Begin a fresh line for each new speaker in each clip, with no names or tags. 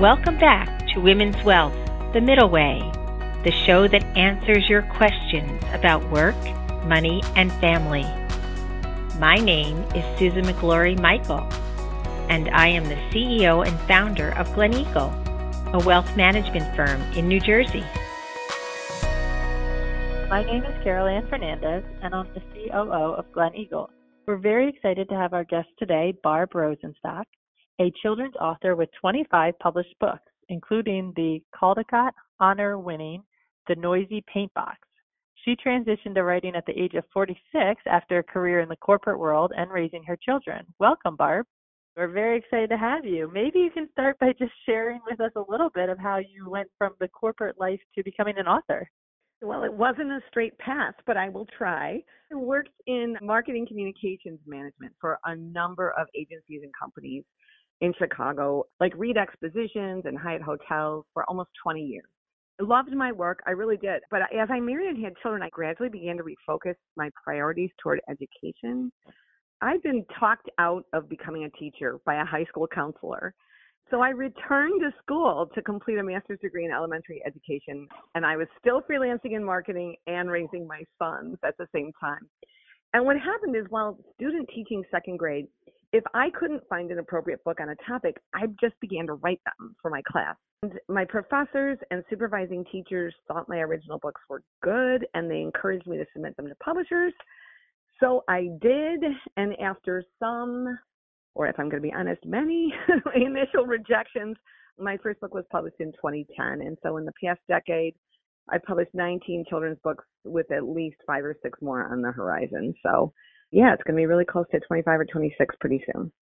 Welcome back to Women's Wealth, The Middle Way, the show that answers your questions about work, money, and family. My name is Susan McGlory Michael, and I am the CEO and founder of Glen Eagle, a wealth management firm in New Jersey.
My name is Carol Ann Fernandez, and I'm the COO of Glen Eagle. We're very excited to have our guest today, Barb Rosenstock, a children's author with 25 published books, including the Caldecott honor winning The Noisy Paint Box. She transitioned to writing at the age of 46 after a career in the corporate world and raising her children. Welcome, Barb. We're very excited to have you. Maybe you can start by just sharing with us a little bit of how you went from the corporate life to becoming an author.
Well, it wasn't a straight path, but I will try. I worked in marketing communications management for a number of agencies and companies in Chicago, like Reed Expositions and Hyatt Hotels for almost 20 years. I loved my work, I really did. But as I married and had children, I gradually began to refocus my priorities toward education. I'd been talked out of becoming a teacher by a high school counselor. So I returned to school to complete a master's degree in elementary education, and I was still freelancing in marketing and raising my sons at the same time. And what happened is while student teaching second grade, if I couldn't find an appropriate book on a topic, I just began to write them for my class. And my professors and supervising teachers thought my original books were good and they encouraged me to submit them to publishers. So I did, and after some, or if I'm going to be honest, many initial rejections, my first book was published in 2010. And so in the past decade, I published 19 children's books with at least five or six more on the horizon. So yeah, it's going to be really close to 25 or 26 pretty soon.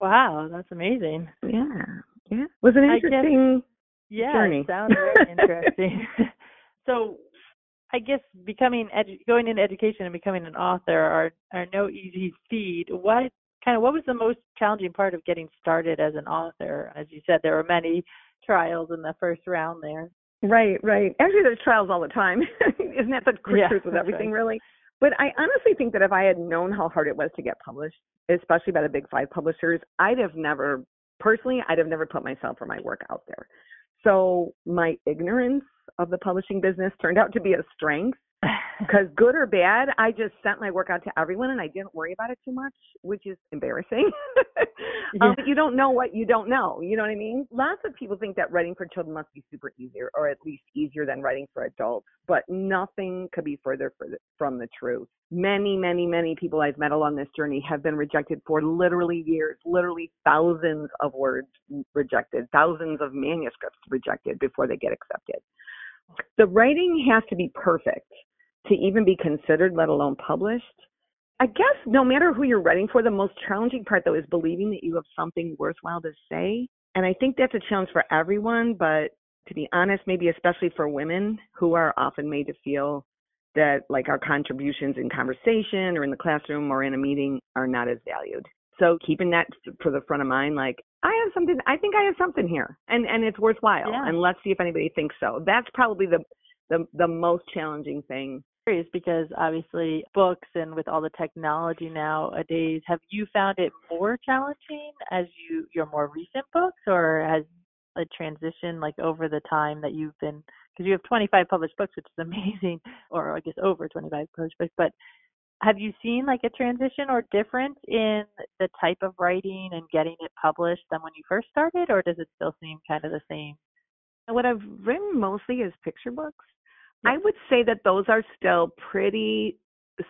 Wow, that's amazing.
Yeah, yeah. It was an interesting
guess, yeah,
journey.
sounds very interesting. so, I guess becoming edu- going into education and becoming an author are are no easy feat. What kind of what was the most challenging part of getting started as an author? As you said, there were many trials in the first round there.
Right, right. Actually, there's trials all the time. Isn't that the
yeah,
truth with everything,
right.
really? But I honestly think that if I had known how hard it was to get published, especially by the big five publishers, I'd have never, personally, I'd have never put myself or my work out there. So my ignorance of the publishing business turned out to be a strength because good or bad, I just sent my work out to everyone and I didn't worry about it too much, which is embarrassing.
Yeah.
um, but you don't know what you don't know. You know what I mean? Lots of people think that writing for children must be super easy, or at least easier than writing for adults. But nothing could be further the, from the truth. Many, many, many people I've met along this journey have been rejected for literally years, literally thousands of words rejected, thousands of manuscripts rejected before they get accepted. The writing has to be perfect to even be considered, let alone published. I guess no matter who you're writing for, the most challenging part though is believing that you have something worthwhile to say. And I think that's a challenge for everyone, but to be honest, maybe especially for women who are often made to feel that like our contributions in conversation or in the classroom or in a meeting are not as valued. So keeping that for the front of mind, like I have something, I think I have something here, and and it's worthwhile,
Yeah.
and let's see if anybody thinks so. That's probably the the the most challenging thing
curious because obviously books and with all the technology nowadays, have you found it more challenging as you your more recent books, or has a transition like over the time that you've been because you have 25 published books, which is amazing, or I guess over 25 published books, but have you seen like a transition or difference in the type of writing and getting it published than when you first started, or does it still seem kind of the same?
What I've written mostly is picture books. I would say that those are still pretty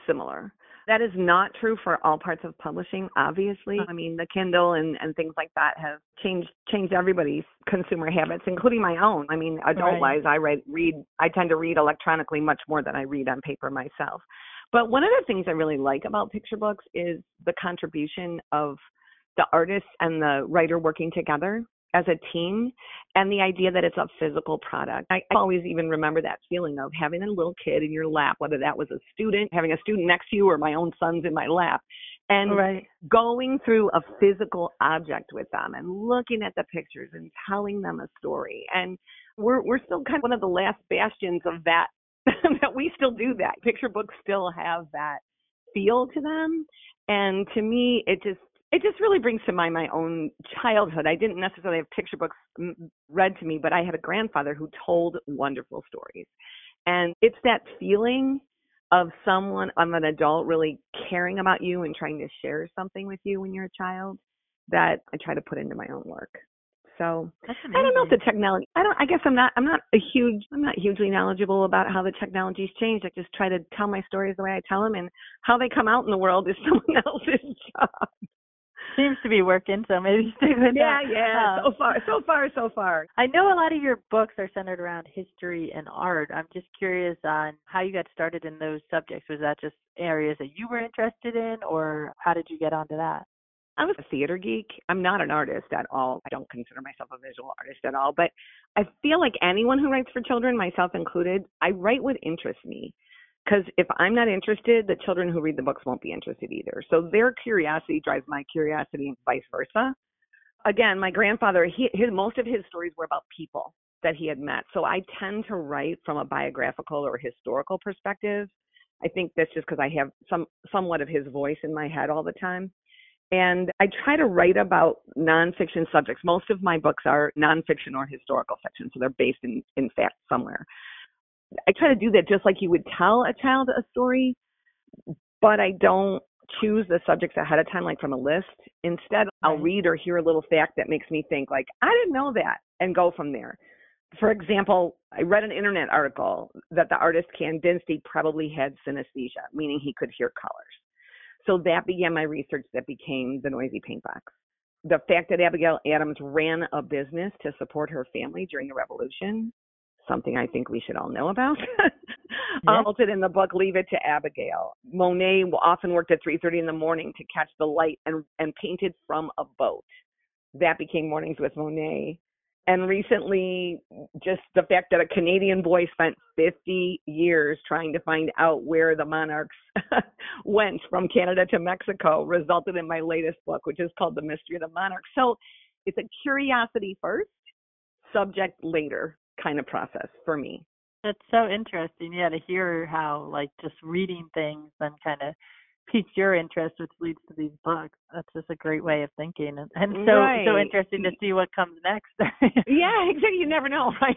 similar. That is not true for all parts of publishing, obviously. I mean, the Kindle and, and things like that have changed changed everybody's consumer habits, including my own. I mean, adult wise, I read read I tend to read electronically much more than I read on paper myself. But one of the things I really like about picture books is the contribution of the artist and the writer working together as a team and the idea that it's a physical product. I, I always even remember that feeling of having a little kid in your lap, whether that was a student, having a student next to you, or my own son's in my lap, and
Right.
going through a physical object with them and looking at the pictures and telling them a story. And we're we're still kind of one of the last bastions of that that we still do that. Picture books still have that feel to them. And to me it just it just really brings to mind my own childhood. I didn't necessarily have picture books read to me, but I had a grandfather who told wonderful stories. And it's that feeling of someone, of an adult really caring about you and trying to share something with you when you're a child that I try to put into my own work. So I don't know if the technology. I don't. I guess I'm not. I'm not a huge. I'm not hugely knowledgeable about how the technology's changed. I just try to tell my stories the way I tell them, and how they come out in the world is someone else's job.
Seems to be working, so maybe stick with
yeah, that. Yeah, yeah. Um, so far, so far, so far.
I know a lot of your books are centered around history and art. I'm just curious on how you got started in those subjects. Was that just areas that you were interested in, or how did you get onto that?
I'm a theater geek. I'm not an artist at all. I don't consider myself a visual artist at all, but I feel like anyone who writes for children, myself included, I write what interests me. Because if I'm not interested, the children who read the books won't be interested either. So their curiosity drives my curiosity and vice versa. Again, my grandfather, he, his, most of his stories were about people that he had met. So I tend to write from a biographical or historical perspective. I think that's just because I have some somewhat of his voice in my head all the time. And I try to write about nonfiction subjects. Most of my books are nonfiction or historical fiction, so they're based in, in fact somewhere. I try to do that just like you would tell a child a story, but I don't choose the subjects ahead of time, like from a list. Instead, I'll read or hear a little fact that makes me think, like, I didn't know that, and go from there. For example, I read an internet article that the artist Kandinsky probably had synesthesia, meaning he could hear colors. So that began my research that became the Noisy Paint Box. The fact that Abigail Adams ran a business to support her family during the revolution, something I think we should all know about. yeah. Altered in the book Leave It to Abigail. Monet often worked at 3:30 in the morning to catch the light and and painted from a boat. That became Mornings with Monet and recently just the fact that a Canadian boy spent 50 years trying to find out where the monarchs went from Canada to Mexico resulted in my latest book, which is called The Mystery of the Monarch. So it's a curiosity first, subject later kind of process for me.
That's so interesting. Yeah, to hear how like just reading things then kind of piques your interest, which leads to these books. That's just a great way of thinking, and, and so right. so interesting to see what comes next.
yeah, exactly. You never know, right?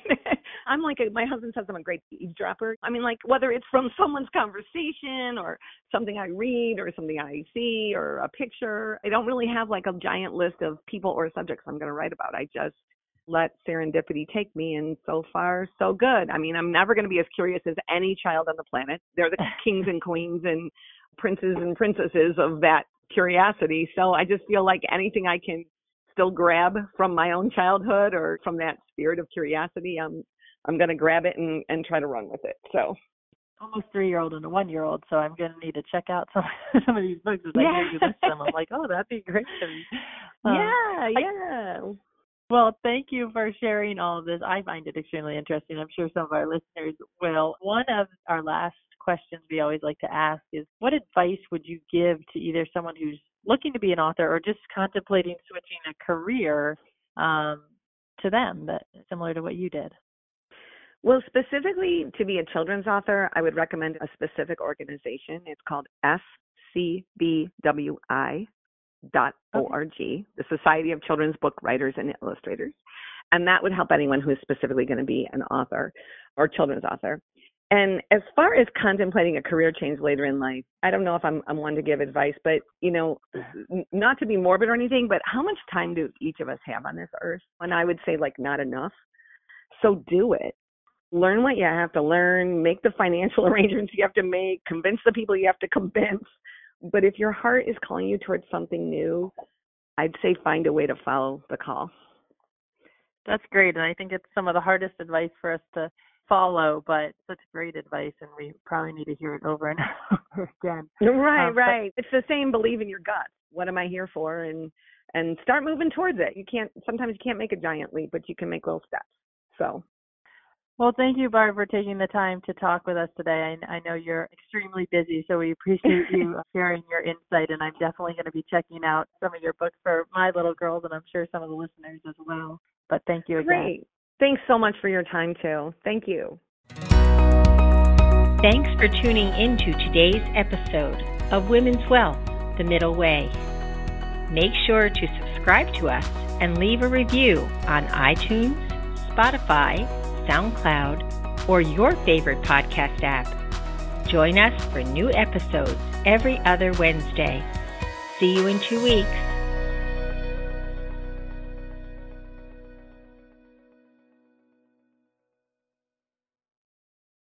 I'm like a, my husband says I'm a great eavesdropper. I mean, like whether it's from someone's conversation or something I read or something I see or a picture, I don't really have like a giant list of people or subjects I'm going to write about. I just let serendipity take me and so far so good i mean i'm never going to be as curious as any child on the planet they're the kings and queens and princes and princesses of that curiosity. So I just feel like anything I can still grab from my own childhood or from that spirit of curiosity, I'm I'm gonna grab it and and try to run with it. So
almost three year old and a one year old, so I'm gonna need to check out some some of these books as I yeah. hear you list them. I'm like, oh, that'd be great to.
Um, yeah, yeah.
I, well, thank you for sharing all of this. I find it extremely interesting. I'm sure some of our listeners will. One of our last questions we always like to ask is what advice would you give to either someone who's looking to be an author or just contemplating switching a career um, to them that similar to what you did?
Well, specifically to be a children's author, I would recommend a specific organization. It's called SCBWI dot org, the Society of Children's Book Writers and Illustrators. And that would help anyone who is specifically going to be an author or children's author. And as far as contemplating a career change later in life, I don't know if I'm, I'm one to give advice, but you know, mm-hmm. not to be morbid or anything, but how much time do each of us have on this earth? And I would say like not enough. So do it. Learn what you have to learn, make the financial arrangements you have to make, convince the people you have to convince. But if your heart is calling you towards something new, I'd say find a way to follow the call.
That's great. And I think it's some of the hardest advice for us to follow, but such great advice, and we probably need to hear it over and over again.
Right, um, right. But, it's the same. Believe in your gut. What am I here for? And and start moving towards it. You can't. Sometimes you can't make a giant leap, but you can make little steps. So.
Well, thank you, Barb, for taking the time to talk with us today. I, I know you're extremely busy, so we appreciate you sharing your insight. And I'm definitely going to be checking out some of your books for my little girls, and I'm sure some of the listeners as well. But thank you again.
Great. Thanks so much for your time, too. Thank you.
Thanks for tuning into today's episode of Women's Wealth The Middle Way. Make sure to subscribe to us and leave a review on iTunes, Spotify, SoundCloud, or your favorite podcast app. Join us for new episodes every other Wednesday. See you in two weeks.